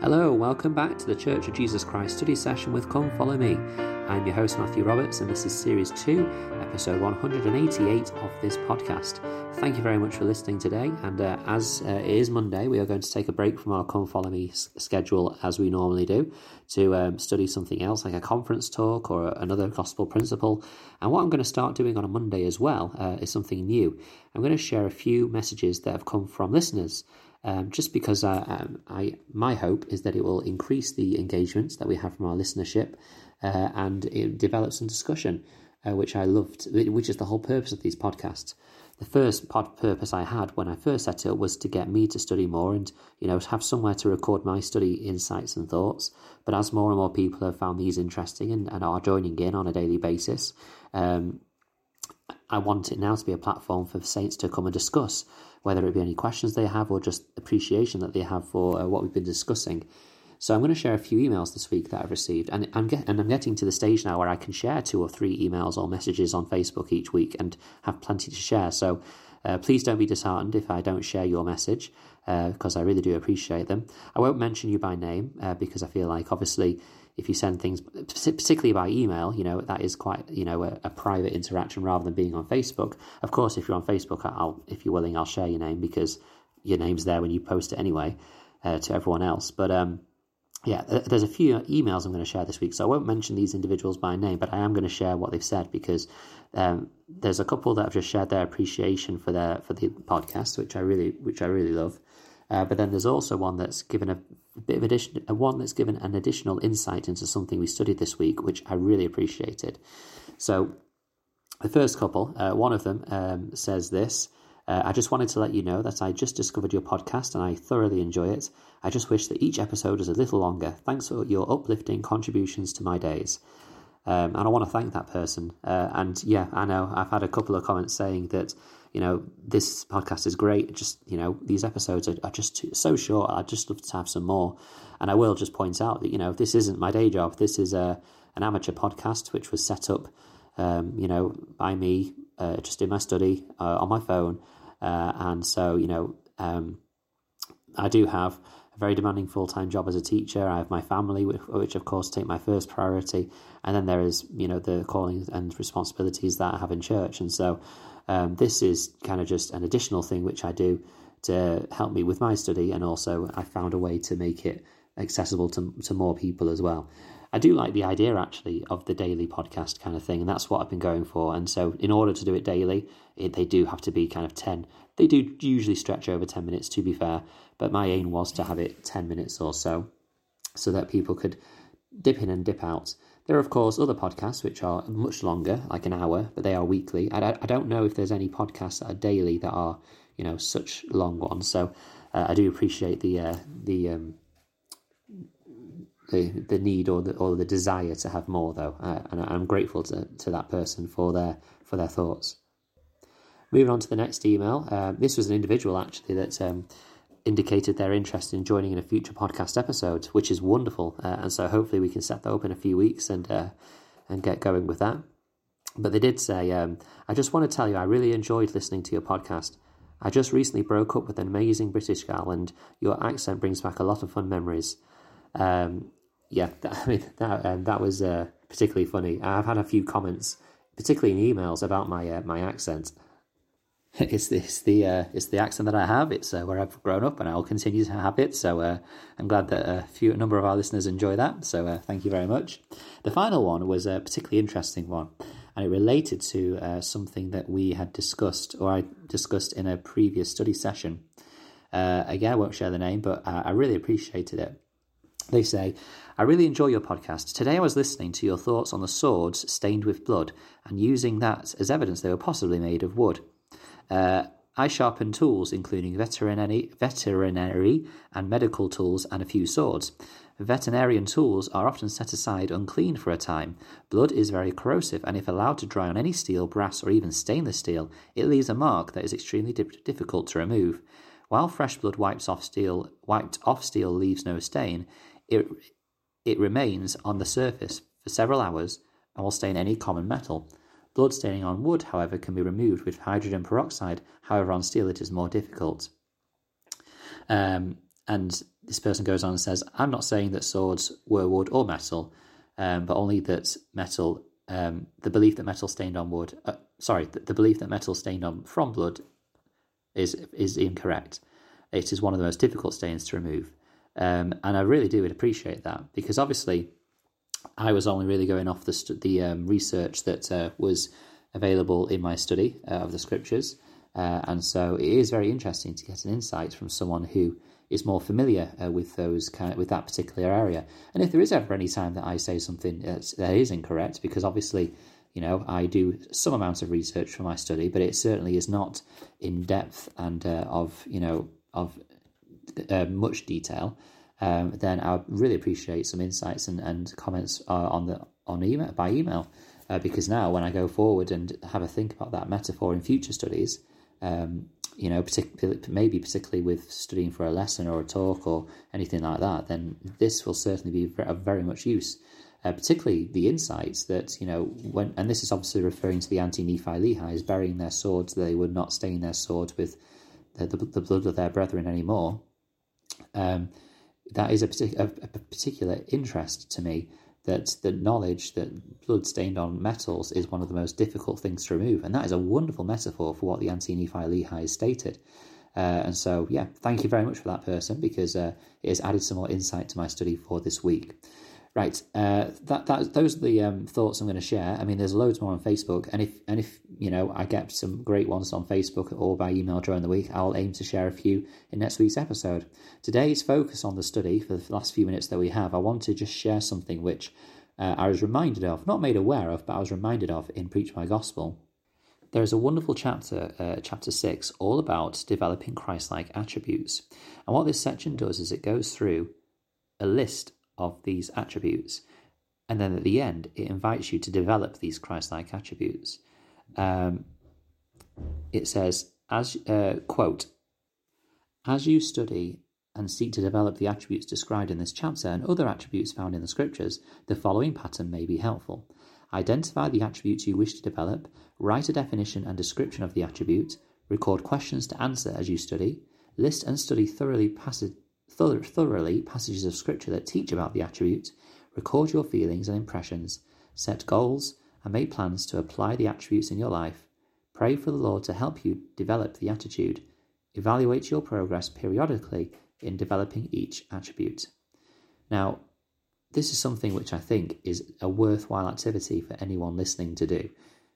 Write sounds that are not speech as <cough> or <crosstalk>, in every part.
Hello, welcome back to the Church of Jesus Christ study session with Come Follow Me. I'm your host Matthew Roberts, and this is Series 2, Episode 188 of this podcast. Thank you very much for listening today. And uh, as uh, it is Monday, we are going to take a break from our Come Follow Me s- schedule as we normally do to um, study something else, like a conference talk or another gospel principle. And what I'm going to start doing on a Monday as well uh, is something new. I'm going to share a few messages that have come from listeners. Um, just because I, um, I, my hope is that it will increase the engagements that we have from our listenership uh, and it develops some discussion, uh, which I loved, which is the whole purpose of these podcasts. The first pod purpose I had when I first set it was to get me to study more and you know have somewhere to record my study insights and thoughts. But as more and more people have found these interesting and, and are joining in on a daily basis, um, I want it now to be a platform for saints to come and discuss, whether it be any questions they have or just appreciation that they have for uh, what we've been discussing. So I'm going to share a few emails this week that I've received, and I'm get, and I'm getting to the stage now where I can share two or three emails or messages on Facebook each week and have plenty to share. So uh, please don't be disheartened if I don't share your message because uh, I really do appreciate them. I won't mention you by name uh, because I feel like obviously if you send things particularly by email you know that is quite you know a, a, private interaction rather than being on facebook. Of course if you're on facebook i'll if you're willing i'll share your name because your name's there when you post it anyway uh, to everyone else. But um yeah there's a few emails i'm going to share this week so i won't mention these individuals by name but i am going to share what they've said because um, there's a couple that have just shared their appreciation for their for the podcast which i really which i really love. Uh, but then there's also one that's given a, a bit of addition, uh, one that's given an additional insight into something we studied this week, which I really appreciated. So, the first couple, uh, one of them um, says this. Uh, I just wanted to let you know that I just discovered your podcast and I thoroughly enjoy it. I just wish that each episode is a little longer. Thanks for your uplifting contributions to my days. Um, and I want to thank that person. Uh, and yeah, I know I've had a couple of comments saying that you know, this podcast is great. Just, you know, these episodes are, are just too, so short. I'd just love to have some more. And I will just point out that, you know, this isn't my day job. This is a, an amateur podcast which was set up, um, you know, by me uh, just in my study uh, on my phone. Uh, and so, you know, um, I do have very demanding full time job as a teacher. I have my family, which, which, of course take my first priority, and then there is you know the calling and responsibilities that I have in church. And so, um, this is kind of just an additional thing which I do to help me with my study, and also I found a way to make it accessible to to more people as well. I do like the idea actually of the daily podcast kind of thing, and that's what I've been going for. And so, in order to do it daily, it, they do have to be kind of 10. They do usually stretch over 10 minutes, to be fair, but my aim was to have it 10 minutes or so so that people could dip in and dip out. There are, of course, other podcasts which are much longer, like an hour, but they are weekly. I, I don't know if there's any podcasts that are daily that are, you know, such long ones. So uh, I do appreciate the uh, the um, the the need or the or the desire to have more though, uh, and I'm grateful to, to that person for their for their thoughts. Moving on to the next email, uh, this was an individual actually that um, indicated their interest in joining in a future podcast episode, which is wonderful, uh, and so hopefully we can set that up in a few weeks and uh, and get going with that. But they did say, um, I just want to tell you, I really enjoyed listening to your podcast. I just recently broke up with an amazing British gal, and your accent brings back a lot of fun memories. Um, yeah, <laughs> that, I mean that um, that was uh, particularly funny. I've had a few comments, particularly in emails, about my uh, my accent. <laughs> It's it's the uh, it's the accent that I have. It's uh, where I've grown up, and I'll continue to have it. So uh, I'm glad that a few a number of our listeners enjoy that. So uh, thank you very much. The final one was a particularly interesting one, and it related to something that we had discussed, or I discussed in a previous study session. again, I won't share the name, but I really appreciated it. They say, I really enjoy your podcast. Today I was listening to your thoughts on the swords stained with blood and using that as evidence they were possibly made of wood. Uh, I sharpen tools, including veterinary, veterinary and medical tools, and a few swords. Veterinarian tools are often set aside unclean for a time. Blood is very corrosive, and if allowed to dry on any steel, brass, or even stainless steel, it leaves a mark that is extremely difficult to remove. While fresh blood wipes off steel, wiped off steel leaves no stain, it, it remains on the surface for several hours and will stain any common metal. Blood staining on wood, however, can be removed with hydrogen peroxide. However, on steel it is more difficult. Um, and this person goes on and says, I'm not saying that swords were wood or metal, um, but only that metal, um, the belief that metal stained on wood, uh, sorry, the, the, belief that metal stained on from blood is is incorrect. It is one of the most difficult stains to remove. Um, and I really do appreciate that because obviously I was only really going off the, the um, research that uh, was available in my study uh, of the scriptures. Uh, and so it is very interesting to get an insight from someone who is more familiar uh, with those kind of, with that particular area. And if there is ever any time that I say something that's, that is incorrect, because obviously, you know, I do some amount of research for my study, but it certainly is not in depth and uh, of you know of uh, much detail. Um, then I would really appreciate some insights and, and comments uh, on the on email by email, uh, because now when I go forward and have a think about that metaphor in future studies, um, you know, particularly maybe particularly with studying for a lesson or a talk or anything like that, then this will certainly be of very much use. Uh, particularly the insights that you know when, and this is obviously referring to the Anti-Nephi-Lehies burying their swords; they would not stain their swords with the, the, the blood of their brethren anymore. Um, that is a, a, a particular interest to me that the knowledge that blood stained on metals is one of the most difficult things to remove. And that is a wonderful metaphor for what the anti Nephi Lehi has stated. Uh, and so, yeah, thank you very much for that person because uh, it has added some more insight to my study for this week. Right, uh, that that those are the um, thoughts I'm going to share. I mean, there's loads more on Facebook, and if and if you know I get some great ones on Facebook or by email during the week, I'll aim to share a few in next week's episode. Today's focus on the study for the last few minutes that we have, I want to just share something which uh, I was reminded of, not made aware of, but I was reminded of in Preach My Gospel. There is a wonderful chapter, uh, chapter six, all about developing Christ-like attributes, and what this section does is it goes through a list of these attributes. And then at the end, it invites you to develop these Christ like attributes. Um, it says, as uh, quote, as you study and seek to develop the attributes described in this chapter and other attributes found in the scriptures, the following pattern may be helpful. Identify the attributes you wish to develop, write a definition and description of the attribute, record questions to answer as you study, list and study thoroughly passage, thoroughly passages of Scripture that teach about the attribute, record your feelings and impressions, set goals, and make plans to apply the attributes in your life. Pray for the Lord to help you develop the attitude. Evaluate your progress periodically in developing each attribute. Now, this is something which I think is a worthwhile activity for anyone listening to do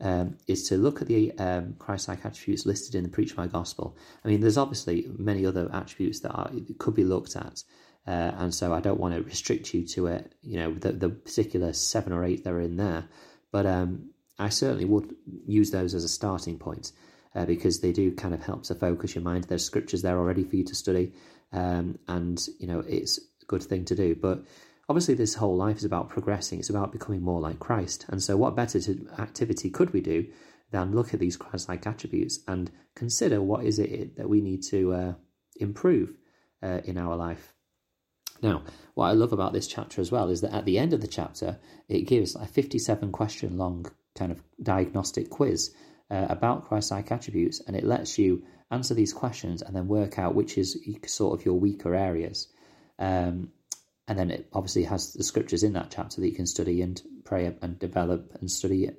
um, is to look at the um, Christ-like attributes listed in the Preach My Gospel. I mean, there's obviously many other attributes that are, could be looked at, uh, and so I don't want to restrict you to it. You know, the, the particular seven or eight that are in there, but um, I certainly would use those as a starting point uh, because they do kind of help to focus your mind. There's scriptures there already for you to study, um, and you know it's a good thing to do, but Obviously, this whole life is about progressing, it's about becoming more like Christ. And so, what better to, activity could we do than look at these Christ like attributes and consider what is it that we need to uh, improve uh, in our life? Now, what I love about this chapter as well is that at the end of the chapter, it gives a 57 question long kind of diagnostic quiz uh, about Christ like attributes, and it lets you answer these questions and then work out which is sort of your weaker areas. Um, and then it obviously has the scriptures in that chapter that you can study and pray and develop and study,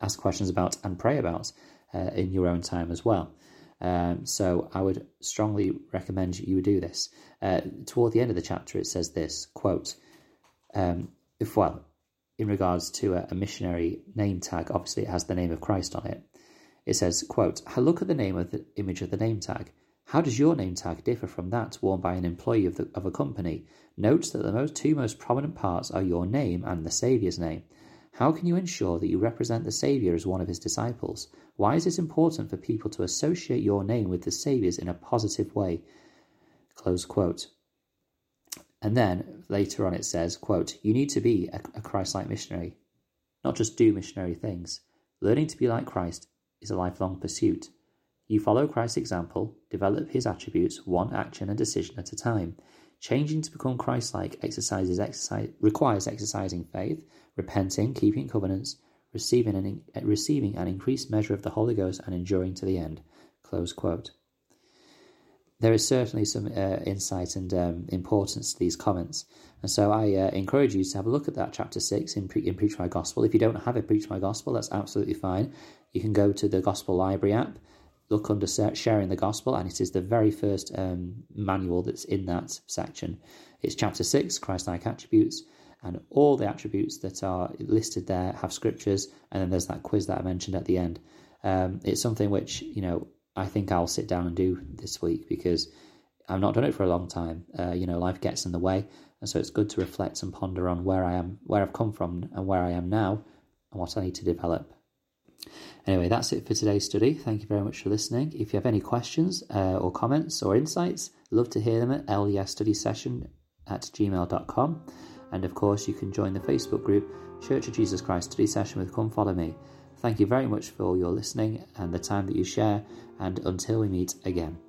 ask questions about and pray about uh, in your own time as well. Um, so I would strongly recommend you do this. Uh, toward the end of the chapter, it says this quote: um, "If well, in regards to a, a missionary name tag, obviously it has the name of Christ on it. It says, quote, look at the name of the image of the name tag. How does your name tag differ from that worn by an employee of, the, of a company? Note that the most, two most prominent parts are your name and the Saviour's name. How can you ensure that you represent the Saviour as one of his disciples? Why is it important for people to associate your name with the Saviour's in a positive way? Close quote. And then later on it says, quote, You need to be a, a Christ like missionary, not just do missionary things. Learning to be like Christ is a lifelong pursuit. You follow Christ's example, develop his attributes one action and decision at a time. Changing to become Christ-like exercises exercise, requires exercising faith, repenting, keeping covenants, receiving an, receiving an increased measure of the Holy Ghost, and enduring to the end. Close quote. there is certainly some uh, insight and um, importance to these comments. And so I uh, encourage you to have a look at that chapter 6 in, Pre- in Preach My Gospel. If you don't have a Preach My Gospel, that's absolutely fine. You can go to the Gospel Library app, look under Sharing the Gospel, and it is the very first um, manual that's in that section. It's chapter 6, Christ like attributes, and all the attributes that are listed there have scriptures, and then there's that quiz that I mentioned at the end. Um, it's something which, you know, I think I'll sit down and do this week because I've not done it for a long time. Uh, you know, life gets in the way, and so it's good to reflect and ponder on where I am, where I've come from, and where I am now, and what I need to develop. Anyway, that's it for today's study. Thank you very much for listening. If you have any questions uh, or comments or insights, love to hear them at lesstudysession at gmail.com. And of course, you can join the Facebook group Church of Jesus Christ Study Session with Come Follow Me. Thank you very much for your listening and the time that you share, and until we meet again.